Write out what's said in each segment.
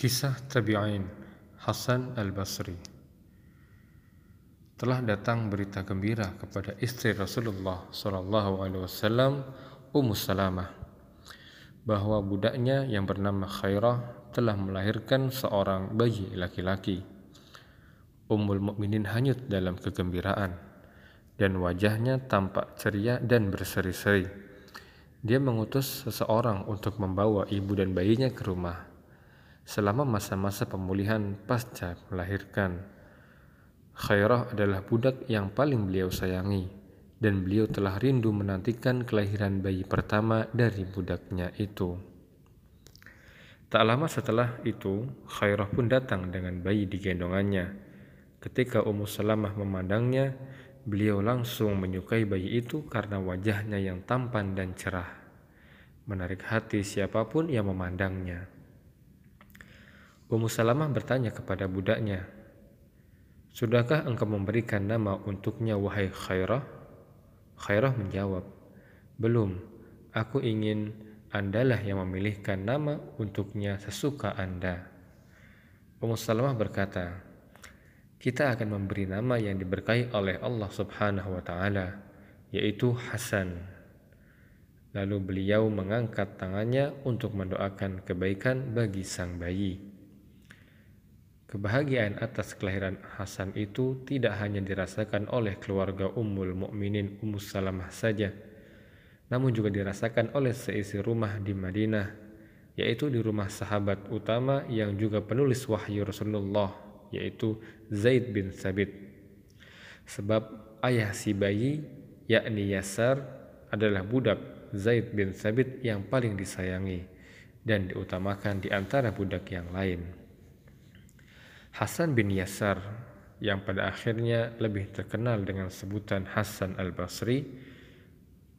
Kisah Tabi'in Hasan al-Basri Telah datang berita gembira kepada istri Rasulullah Wasallam Ummu Salamah bahwa budaknya yang bernama Khairah telah melahirkan seorang bayi laki-laki. Ummul Mukminin hanyut dalam kegembiraan dan wajahnya tampak ceria dan berseri-seri. Dia mengutus seseorang untuk membawa ibu dan bayinya ke rumah selama masa-masa pemulihan pasca melahirkan. Khairah adalah budak yang paling beliau sayangi dan beliau telah rindu menantikan kelahiran bayi pertama dari budaknya itu. Tak lama setelah itu, Khairah pun datang dengan bayi di gendongannya. Ketika Ummu Salamah memandangnya, beliau langsung menyukai bayi itu karena wajahnya yang tampan dan cerah, menarik hati siapa pun yang memandangnya. Ummu Salamah bertanya kepada budaknya, Sudahkah engkau memberikan nama untuknya wahai Khairah? Khairah menjawab, Belum, aku ingin andalah yang memilihkan nama untuknya sesuka anda. Ummu Salamah berkata, kita akan memberi nama yang diberkahi oleh Allah subhanahu wa ta'ala, yaitu Hasan. Lalu beliau mengangkat tangannya untuk mendoakan kebaikan bagi sang bayi. Kebahagiaan atas kelahiran Hasan itu tidak hanya dirasakan oleh keluarga Ummul Mukminin Ummu Salamah saja, namun juga dirasakan oleh seisi rumah di Madinah, yaitu di rumah sahabat utama yang juga penulis wahyu Rasulullah, yaitu Zaid bin Sabit. Sebab ayah si bayi, yakni Yasar, adalah budak Zaid bin Sabit yang paling disayangi dan diutamakan di antara budak yang lain. Hasan bin Yasar yang pada akhirnya lebih terkenal dengan sebutan Hasan al-Basri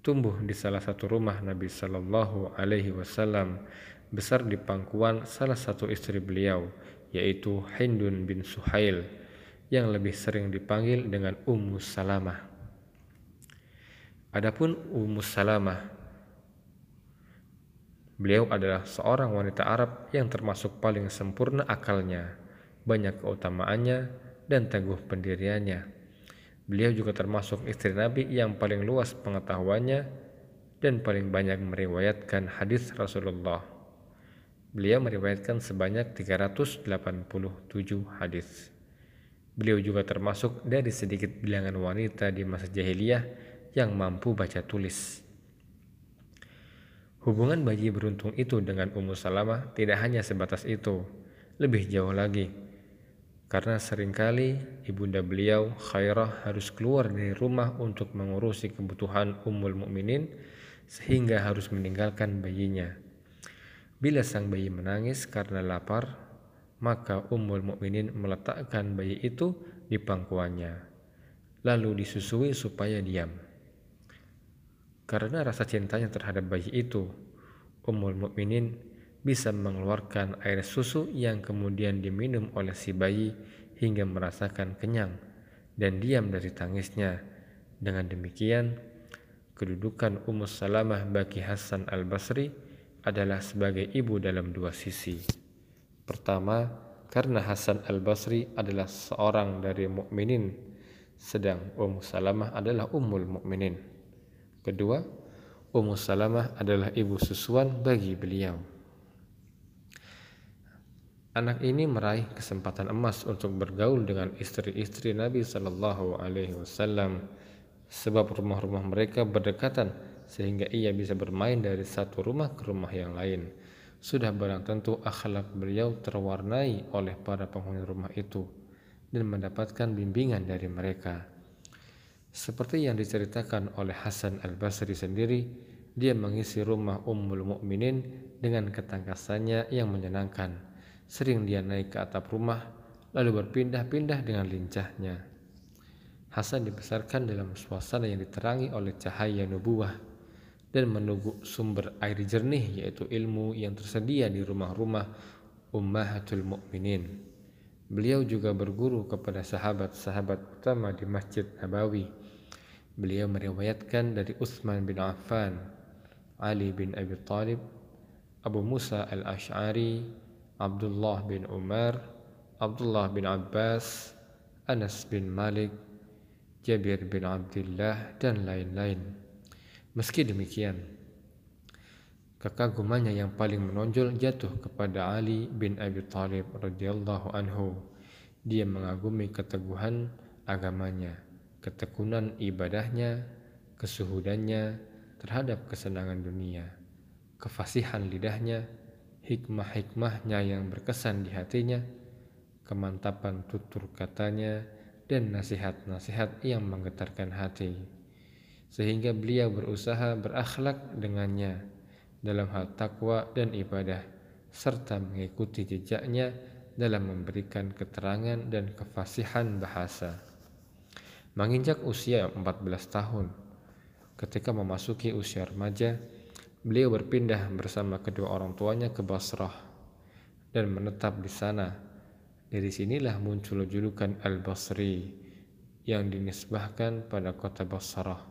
tumbuh di salah satu rumah Nabi Shallallahu Alaihi Wasallam besar di pangkuan salah satu istri beliau yaitu Hindun bin Suhail yang lebih sering dipanggil dengan Ummu Salamah. Adapun Ummu Salamah beliau adalah seorang wanita Arab yang termasuk paling sempurna akalnya banyak keutamaannya dan teguh pendiriannya. Beliau juga termasuk istri Nabi yang paling luas pengetahuannya dan paling banyak meriwayatkan hadis Rasulullah. Beliau meriwayatkan sebanyak 387 hadis. Beliau juga termasuk dari sedikit bilangan wanita di masa jahiliyah yang mampu baca tulis. Hubungan bayi beruntung itu dengan Ummu Salamah tidak hanya sebatas itu, lebih jauh lagi karena sering kali ibunda beliau Khairah harus keluar dari rumah untuk mengurusi kebutuhan Ummul Mukminin sehingga harus meninggalkan bayinya. Bila sang bayi menangis karena lapar, maka Ummul Mukminin meletakkan bayi itu di pangkuannya, lalu disusui supaya diam. Karena rasa cintanya terhadap bayi itu, Ummul Mukminin bisa mengeluarkan air susu yang kemudian diminum oleh si bayi hingga merasakan kenyang dan diam dari tangisnya. Dengan demikian, kedudukan Ummu Salamah bagi Hasan al-Basri adalah sebagai ibu dalam dua sisi. Pertama, karena Hasan al-Basri adalah seorang dari mukminin, sedang Ummu Salamah adalah ummul mukminin. Kedua, Ummu Salamah adalah ibu susuan bagi beliau. Anak ini meraih kesempatan emas untuk bergaul dengan istri-istri Nabi Shallallahu Alaihi Wasallam, sebab rumah-rumah mereka berdekatan sehingga ia bisa bermain dari satu rumah ke rumah yang lain. Sudah barang tentu akhlak beliau terwarnai oleh para penghuni rumah itu dan mendapatkan bimbingan dari mereka. Seperti yang diceritakan oleh Hasan al-Basri sendiri, dia mengisi rumah Ummul Mukminin dengan ketangkasannya yang menyenangkan Sering dia naik ke atap rumah, lalu berpindah-pindah dengan lincahnya. Hasan dibesarkan dalam suasana yang diterangi oleh cahaya nubuah dan menunggu sumber air jernih yaitu ilmu yang tersedia di rumah-rumah ummahatul mukminin. Beliau juga berguru kepada sahabat-sahabat utama di Masjid Nabawi. Beliau meriwayatkan dari Utsman bin Affan, Ali bin Abi Talib, Abu Musa al-Ash'ari, Abdullah bin Umar, Abdullah bin Abbas, Anas bin Malik, Jabir bin Abdullah, dan lain-lain. Meski demikian, kekagumannya yang paling menonjol jatuh kepada Ali bin Abi Thalib radhiyallahu anhu. Dia mengagumi keteguhan agamanya, ketekunan ibadahnya, kesuhudannya terhadap kesenangan dunia, kefasihan lidahnya, hikmah-hikmahnya yang berkesan di hatinya, kemantapan tutur katanya, dan nasihat-nasihat yang menggetarkan hati. Sehingga beliau berusaha berakhlak dengannya dalam hal takwa dan ibadah, serta mengikuti jejaknya dalam memberikan keterangan dan kefasihan bahasa. Menginjak usia 14 tahun, ketika memasuki usia remaja, beliau berpindah bersama kedua orang tuanya ke Basrah dan menetap di sana dari sinilah muncul julukan Al-Basri yang dinisbahkan pada kota Basrah.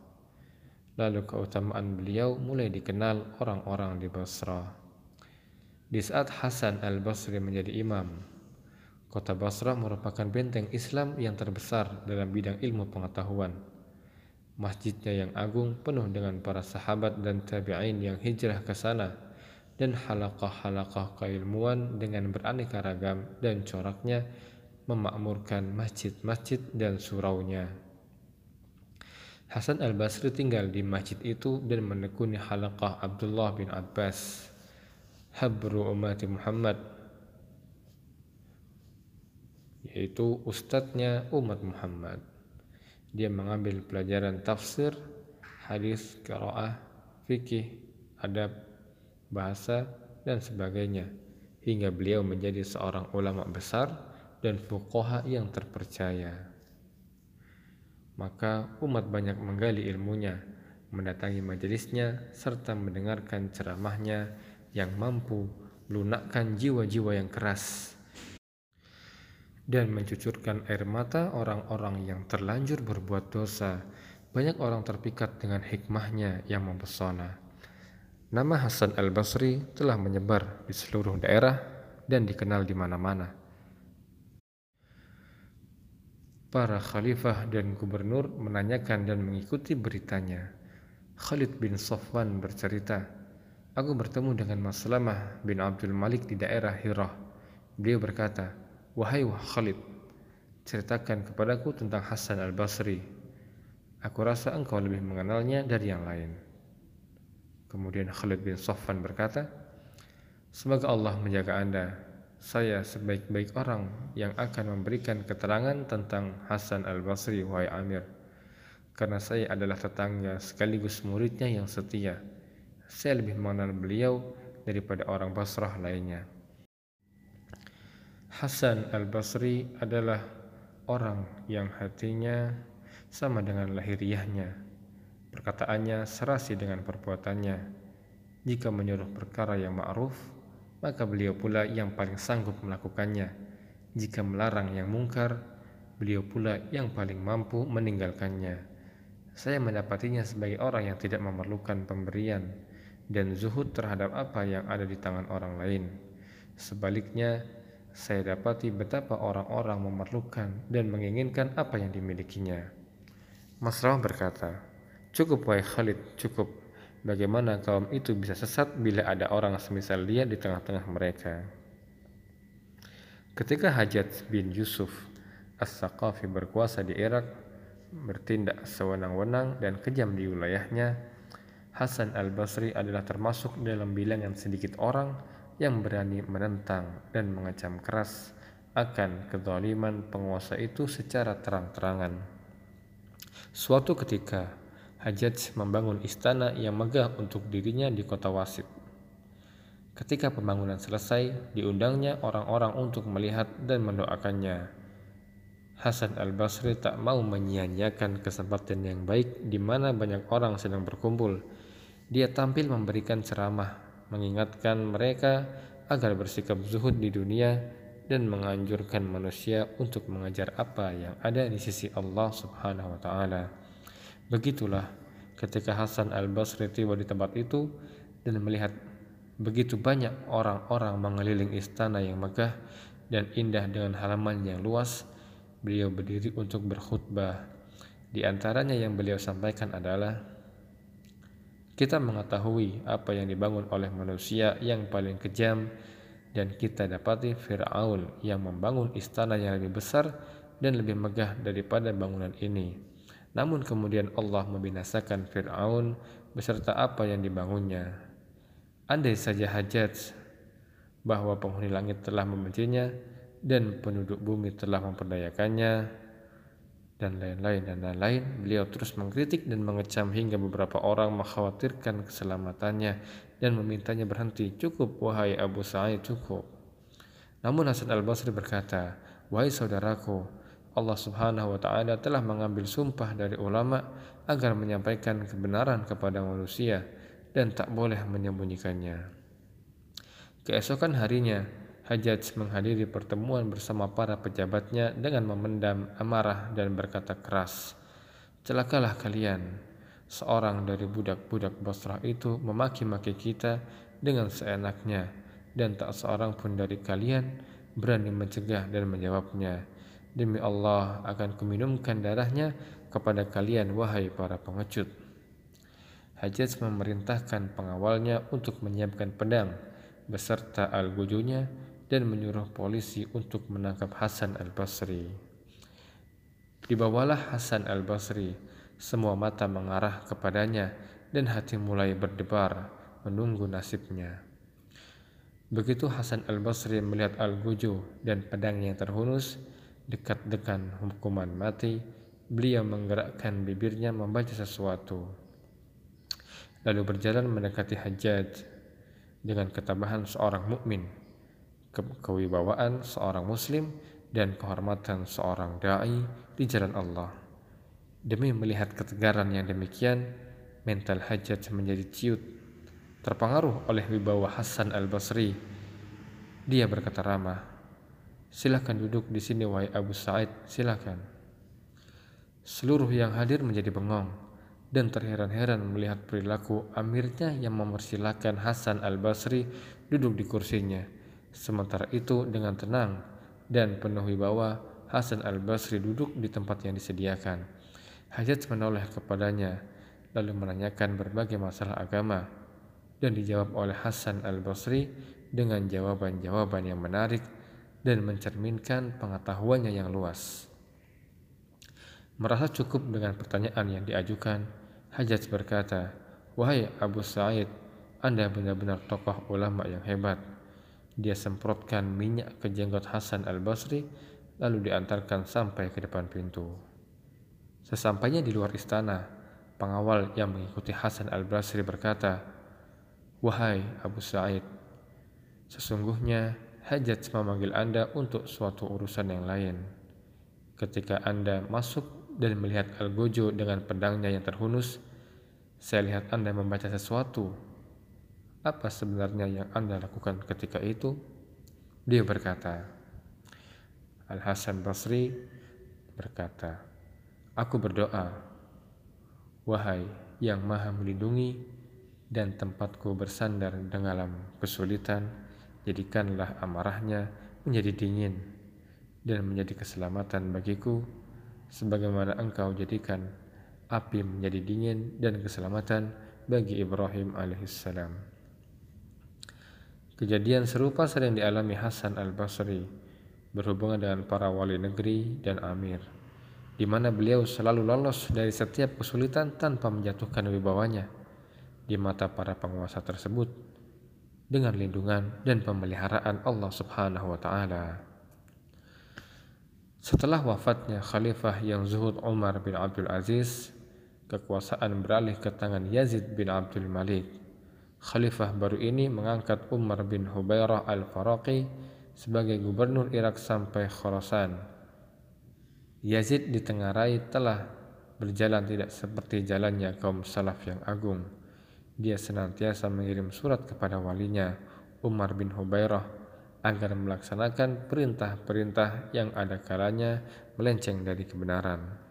Lalu keutamaan beliau mulai dikenal orang-orang di Basrah. Di saat Hasan Al-Basri menjadi imam, kota Basrah merupakan benteng Islam yang terbesar dalam bidang ilmu pengetahuan. Masjidnya yang agung penuh dengan para sahabat dan tabi'in yang hijrah ke sana dan halaqah-halaqah keilmuan dengan beraneka ragam dan coraknya memakmurkan masjid-masjid dan suraunya. Hasan al-Basri tinggal di masjid itu dan menekuni halaqah Abdullah bin Abbas, habru umat Muhammad, yaitu ustadznya umat Muhammad. Dia mengambil pelajaran tafsir, hadis, qiraah, fikih, adab, bahasa, dan sebagainya, hingga beliau menjadi seorang ulama besar dan fuqaha yang terpercaya. Maka umat banyak menggali ilmunya, mendatangi majelisnya, serta mendengarkan ceramahnya yang mampu lunakkan jiwa-jiwa yang keras dan mencucurkan air mata orang-orang yang terlanjur berbuat dosa. Banyak orang terpikat dengan hikmahnya yang mempesona. Nama Hasan al-Basri telah menyebar di seluruh daerah dan dikenal di mana-mana. Para khalifah dan gubernur menanyakan dan mengikuti beritanya. Khalid bin Safwan bercerita, Aku bertemu dengan Mas bin Abdul Malik di daerah Hirah. Beliau berkata, Wahai Khalid, ceritakan kepadaku tentang Hasan al-Basri. Aku rasa engkau lebih mengenalnya dari yang lain. Kemudian Khalid bin Sofwan berkata, Semoga Allah menjaga Anda. Saya sebaik-baik orang yang akan memberikan keterangan tentang Hasan al-Basri, wahai Amir. Karena saya adalah tetangga sekaligus muridnya yang setia. Saya lebih mengenal beliau daripada orang Basrah lainnya. Hasan al-Basri adalah orang yang hatinya sama dengan lahiriahnya Perkataannya serasi dengan perbuatannya. Jika menyuruh perkara yang ma'ruf, maka beliau pula yang paling sanggup melakukannya. Jika melarang yang mungkar, beliau pula yang paling mampu meninggalkannya. Saya mendapatinya sebagai orang yang tidak memerlukan pemberian dan zuhud terhadap apa yang ada di tangan orang lain. Sebaliknya, saya dapati betapa orang-orang memerlukan dan menginginkan apa yang dimilikinya. Mas berkata, Cukup wahai Khalid, cukup. Bagaimana kaum itu bisa sesat bila ada orang semisal dia di tengah-tengah mereka? Ketika Hajat bin Yusuf As-Saqafi berkuasa di Irak, bertindak sewenang-wenang dan kejam di wilayahnya, Hasan al-Basri adalah termasuk dalam bilangan sedikit orang yang berani menentang dan mengacam keras akan kezaliman penguasa itu secara terang-terangan. Suatu ketika, Hajjaj membangun istana yang megah untuk dirinya di kota Wasit. Ketika pembangunan selesai, diundangnya orang-orang untuk melihat dan mendoakannya. Hasan al-Basri tak mau menyia-nyiakan kesempatan yang baik di mana banyak orang sedang berkumpul. Dia tampil memberikan ceramah, mengingatkan mereka agar bersikap zuhud di dunia dan menganjurkan manusia untuk mengajar apa yang ada di sisi Allah Subhanahu wa taala. Begitulah ketika Hasan al-Basri tiba di tempat itu dan melihat begitu banyak orang-orang mengeliling istana yang megah dan indah dengan halaman yang luas, beliau berdiri untuk berkhutbah. Di antaranya yang beliau sampaikan adalah kita mengetahui apa yang dibangun oleh manusia yang paling kejam dan kita dapati Fir'aun yang membangun istana yang lebih besar dan lebih megah daripada bangunan ini. Namun kemudian Allah membinasakan Fir'aun beserta apa yang dibangunnya. Andai saja hajat bahwa penghuni langit telah membencinya dan penduduk bumi telah memperdayakannya dan lain-lain dan lain-lain. Beliau terus mengkritik dan mengecam hingga beberapa orang mengkhawatirkan keselamatannya dan memintanya berhenti. Cukup wahai Abu Sa'id cukup. Namun Hasan al-Basri berkata wahai saudaraku Allah Subhanahu wa taala telah mengambil sumpah dari ulama agar menyampaikan kebenaran kepada manusia dan tak boleh menyembunyikannya. Keesokan harinya, Hajjaj menghadiri pertemuan bersama para pejabatnya dengan memendam amarah dan berkata keras, Celakalah kalian, seorang dari budak-budak Basrah itu memaki-maki kita dengan seenaknya dan tak seorang pun dari kalian berani mencegah dan menjawabnya Demi Allah akan kuminumkan darahnya kepada kalian wahai para pengecut. Hajjaj memerintahkan pengawalnya untuk menyiapkan pedang beserta al-gujunya dan menyuruh polisi untuk menangkap Hasan al-Basri. Dibawalah Hasan al-Basri, semua mata mengarah kepadanya dan hati mulai berdebar menunggu nasibnya. Begitu Hasan al-Basri melihat al-guju dan pedang yang terhunus, Dekat dengan hukuman mati, beliau menggerakkan bibirnya membaca sesuatu. Lalu berjalan mendekati Hajjaj dengan ketabahan seorang mukmin, ke kewibawaan seorang muslim dan kehormatan seorang dai di jalan Allah. Demi melihat ketegaran yang demikian, mental Hajjaj menjadi ciut. Terpengaruh oleh wibawa Hasan al-Basri, dia berkata ramah, Silahkan duduk di sini wahai Abu Sa'id, silahkan. Seluruh yang hadir menjadi bengong dan terheran-heran melihat perilaku amirnya yang mempersilahkan Hasan al-Basri duduk di kursinya. Sementara itu dengan tenang dan penuh wibawa Hasan al-Basri duduk di tempat yang disediakan. Hajat menoleh kepadanya lalu menanyakan berbagai masalah agama dan dijawab oleh Hasan al-Basri dengan jawaban-jawaban yang menarik dan mencerminkan pengetahuannya yang luas. Merasa cukup dengan pertanyaan yang diajukan, Hajjaj berkata, Wahai Abu Sa'id, Anda benar-benar tokoh ulama yang hebat. Dia semprotkan minyak ke jenggot Hasan al-Basri, lalu diantarkan sampai ke depan pintu. Sesampainya di luar istana, pengawal yang mengikuti Hasan al-Basri berkata, Wahai Abu Sa'id, sesungguhnya Hajat memanggil Anda untuk suatu urusan yang lain. Ketika Anda masuk dan melihat Al-Gojo dengan pedangnya yang terhunus, saya lihat Anda membaca sesuatu. Apa sebenarnya yang Anda lakukan ketika itu? Dia berkata, Al-Hasan Basri berkata, Aku berdoa, Wahai yang maha melindungi dan tempatku bersandar dalam kesulitan, jadikanlah amarahnya menjadi dingin dan menjadi keselamatan bagiku sebagaimana engkau jadikan api menjadi dingin dan keselamatan bagi Ibrahim alaihissalam. Kejadian serupa sering dialami Hasan al-Basri berhubungan dengan para wali negeri dan amir, di mana beliau selalu lolos dari setiap kesulitan tanpa menjatuhkan wibawanya di mata para penguasa tersebut dengan lindungan dan pemeliharaan Allah Subhanahu wa taala. Setelah wafatnya Khalifah yang zuhud Umar bin Abdul Aziz, kekuasaan beralih ke tangan Yazid bin Abdul Malik. Khalifah baru ini mengangkat Umar bin Hubairah al-Faraqi sebagai gubernur Irak sampai Khorasan. Yazid ditengarai telah berjalan tidak seperti jalannya kaum salaf yang agung dia senantiasa mengirim surat kepada walinya Umar bin Hubairah agar melaksanakan perintah-perintah yang ada kalanya melenceng dari kebenaran.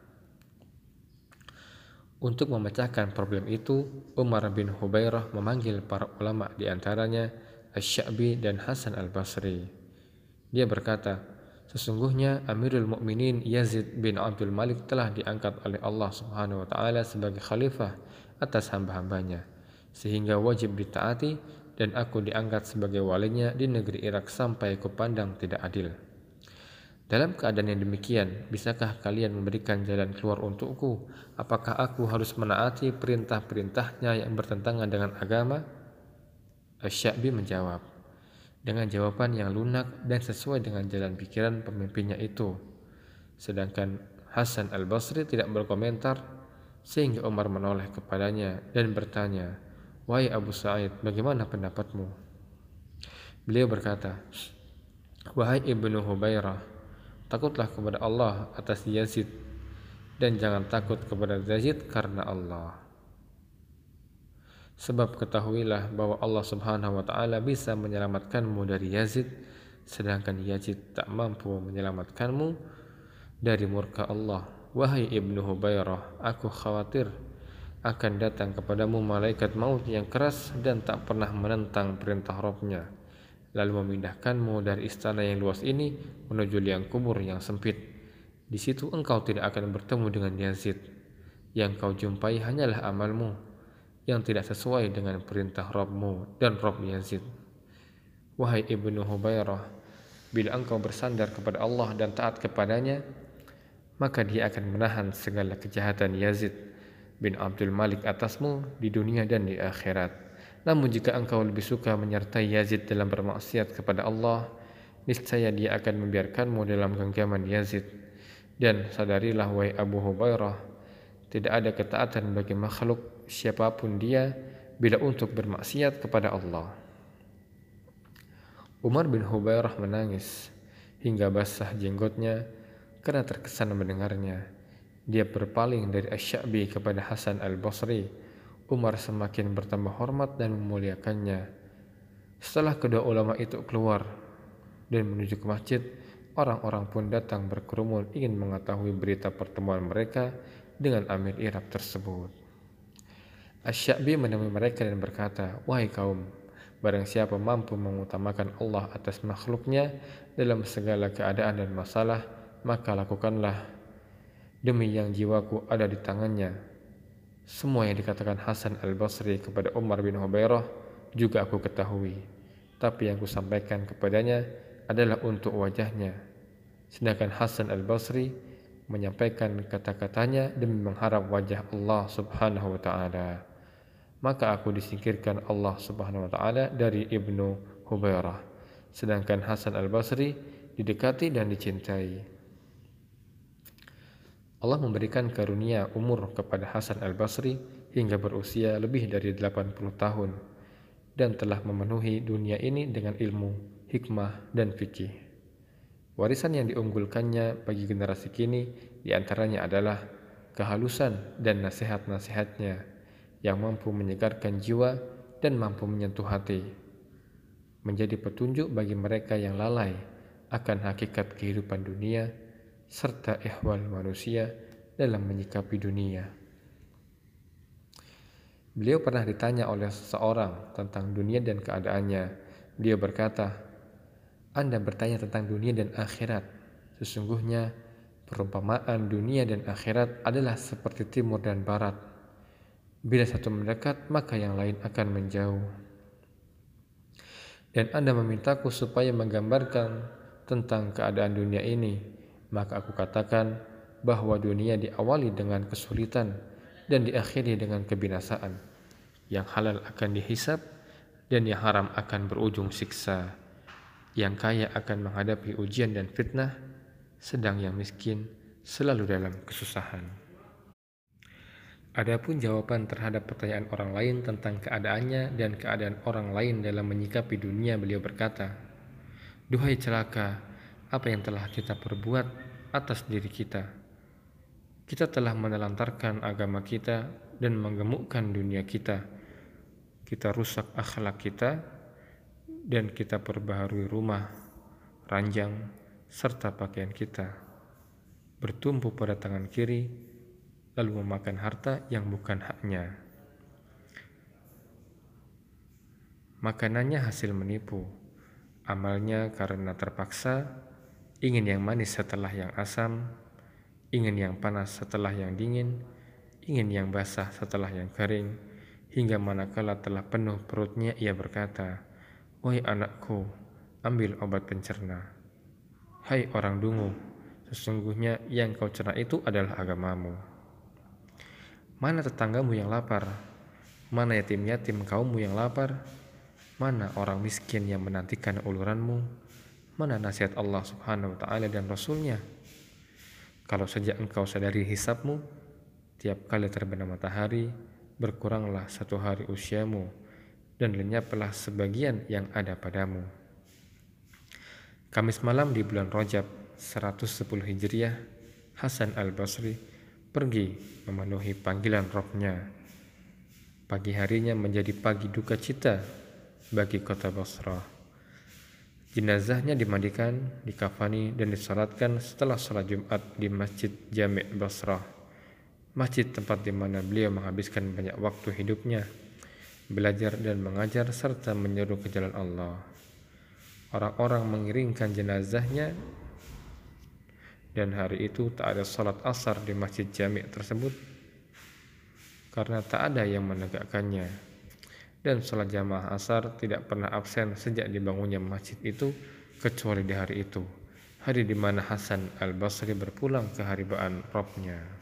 Untuk memecahkan problem itu, Umar bin Hubairah memanggil para ulama di antaranya Asy-Sya'bi dan Hasan al-Basri. Dia berkata, Sesungguhnya Amirul Mukminin Yazid bin Abdul Malik telah diangkat oleh Allah Subhanahu wa taala sebagai khalifah atas hamba-hambanya sehingga wajib ditaati dan aku diangkat sebagai walinya di negeri Irak sampai kupandang tidak adil. Dalam keadaan yang demikian, bisakah kalian memberikan jalan keluar untukku? Apakah aku harus menaati perintah-perintahnya yang bertentangan dengan agama? Asyabi menjawab, dengan jawaban yang lunak dan sesuai dengan jalan pikiran pemimpinnya itu. Sedangkan Hasan al-Basri tidak berkomentar, sehingga Umar menoleh kepadanya dan bertanya, Wahai Abu Sa'id, bagaimana pendapatmu? Beliau berkata, Wahai Ibnu Hubairah, Takutlah kepada Allah atas Yazid dan jangan takut kepada Yazid karena Allah. Sebab ketahuilah bahwa Allah Subhanahu wa taala bisa menyelamatkanmu dari Yazid sedangkan Yazid tak mampu menyelamatkanmu dari murka Allah. Wahai Ibnu Hubairah, aku khawatir akan datang kepadamu malaikat maut yang keras dan tak pernah menentang perintah Rabbnya lalu memindahkanmu dari istana yang luas ini menuju liang kubur yang sempit. Di situ engkau tidak akan bertemu dengan Yazid. Yang kau jumpai hanyalah amalmu yang tidak sesuai dengan perintah Rabbmu dan Rabb Yazid. Wahai Ibnu Hubairah, bila engkau bersandar kepada Allah dan taat kepadanya, maka dia akan menahan segala kejahatan Yazid bin Abdul Malik atasmu di dunia dan di akhirat. Namun jika engkau lebih suka menyertai Yazid dalam bermaksiat kepada Allah, niscaya dia akan membiarkanmu dalam genggaman Yazid. Dan sadarilah wahai Abu Hubairah, tidak ada ketaatan bagi makhluk siapa pun dia bila untuk bermaksiat kepada Allah. Umar bin Hubairah menangis hingga basah jenggotnya karena terkesan mendengarnya. Dia berpaling dari Asy-Sya'bi kepada Hasan al-Basri Umar semakin bertambah hormat dan memuliakannya. Setelah kedua ulama itu keluar dan menuju ke masjid, orang-orang pun datang berkerumun ingin mengetahui berita pertemuan mereka dengan Amir Irak tersebut. Asyabi menemui mereka dan berkata, Wahai kaum, barang siapa mampu mengutamakan Allah atas makhluknya dalam segala keadaan dan masalah, maka lakukanlah. Demi yang jiwaku ada di tangannya, semua yang dikatakan Hasan al-Basri kepada Umar bin Hubairah juga aku ketahui. Tapi yang aku sampaikan kepadanya adalah untuk wajahnya. Sedangkan Hasan al-Basri menyampaikan kata-katanya demi mengharap wajah Allah subhanahu wa ta'ala. Maka aku disingkirkan Allah subhanahu wa ta'ala dari Ibnu Hubairah. Sedangkan Hasan al-Basri didekati dan dicintai. Allah memberikan karunia umur kepada Hasan al-Basri hingga berusia lebih dari 80 tahun dan telah memenuhi dunia ini dengan ilmu, hikmah, dan fikih. Warisan yang diunggulkannya bagi generasi kini di antaranya adalah kehalusan dan nasihat-nasihatnya yang mampu menyegarkan jiwa dan mampu menyentuh hati, menjadi petunjuk bagi mereka yang lalai akan hakikat kehidupan dunia serta ihwal manusia dalam menyikapi dunia. Beliau pernah ditanya oleh seseorang tentang dunia dan keadaannya. Dia berkata, Anda bertanya tentang dunia dan akhirat. Sesungguhnya perumpamaan dunia dan akhirat adalah seperti timur dan barat. Bila satu mendekat, maka yang lain akan menjauh. Dan Anda memintaku supaya menggambarkan tentang keadaan dunia ini maka aku katakan bahwa dunia diawali dengan kesulitan dan diakhiri dengan kebinasaan. Yang halal akan dihisap dan yang haram akan berujung siksa. Yang kaya akan menghadapi ujian dan fitnah, sedang yang miskin selalu dalam kesusahan. Adapun jawaban terhadap pertanyaan orang lain tentang keadaannya dan keadaan orang lain dalam menyikapi dunia, beliau berkata, "Duhai celaka, apa yang telah kita perbuat atas diri kita. Kita telah menelantarkan agama kita dan menggemukkan dunia kita. Kita rusak akhlak kita dan kita perbaharui rumah, ranjang, serta pakaian kita. Bertumpu pada tangan kiri, lalu memakan harta yang bukan haknya. Makanannya hasil menipu, amalnya karena terpaksa, ingin yang manis setelah yang asam, ingin yang panas setelah yang dingin, ingin yang basah setelah yang kering, hingga manakala telah penuh perutnya ia berkata, Wahai anakku, ambil obat pencerna. Hai orang dungu, sesungguhnya yang kau cerna itu adalah agamamu. Mana tetanggamu yang lapar? Mana yatim-yatim kaummu yang lapar? Mana orang miskin yang menantikan uluranmu? Mana nasihat Allah subhanahu wa ta'ala dan Rasulnya? Kalau sejak engkau sadari hisapmu, tiap kali terbenam matahari, berkuranglah satu hari usiamu, dan lenyaplah sebagian yang ada padamu. Kamis malam di bulan Rajab 110 Hijriah, Hasan al-Basri pergi memenuhi panggilan rohnya. Pagi harinya menjadi pagi duka cita bagi kota Basrah. Jenazahnya dimandikan, dikafani, dan disolatkan setelah sholat Jumat di Masjid Jami' Basrah. Masjid tempat di mana beliau menghabiskan banyak waktu hidupnya, belajar dan mengajar serta menyeru ke jalan Allah. Orang-orang mengiringkan jenazahnya dan hari itu tak ada sholat asar di Masjid Jami' tersebut karena tak ada yang menegakkannya dan sholat jamaah asar tidak pernah absen sejak dibangunnya masjid itu kecuali di hari itu hari di mana Hasan al-Basri berpulang ke haribaan Robnya.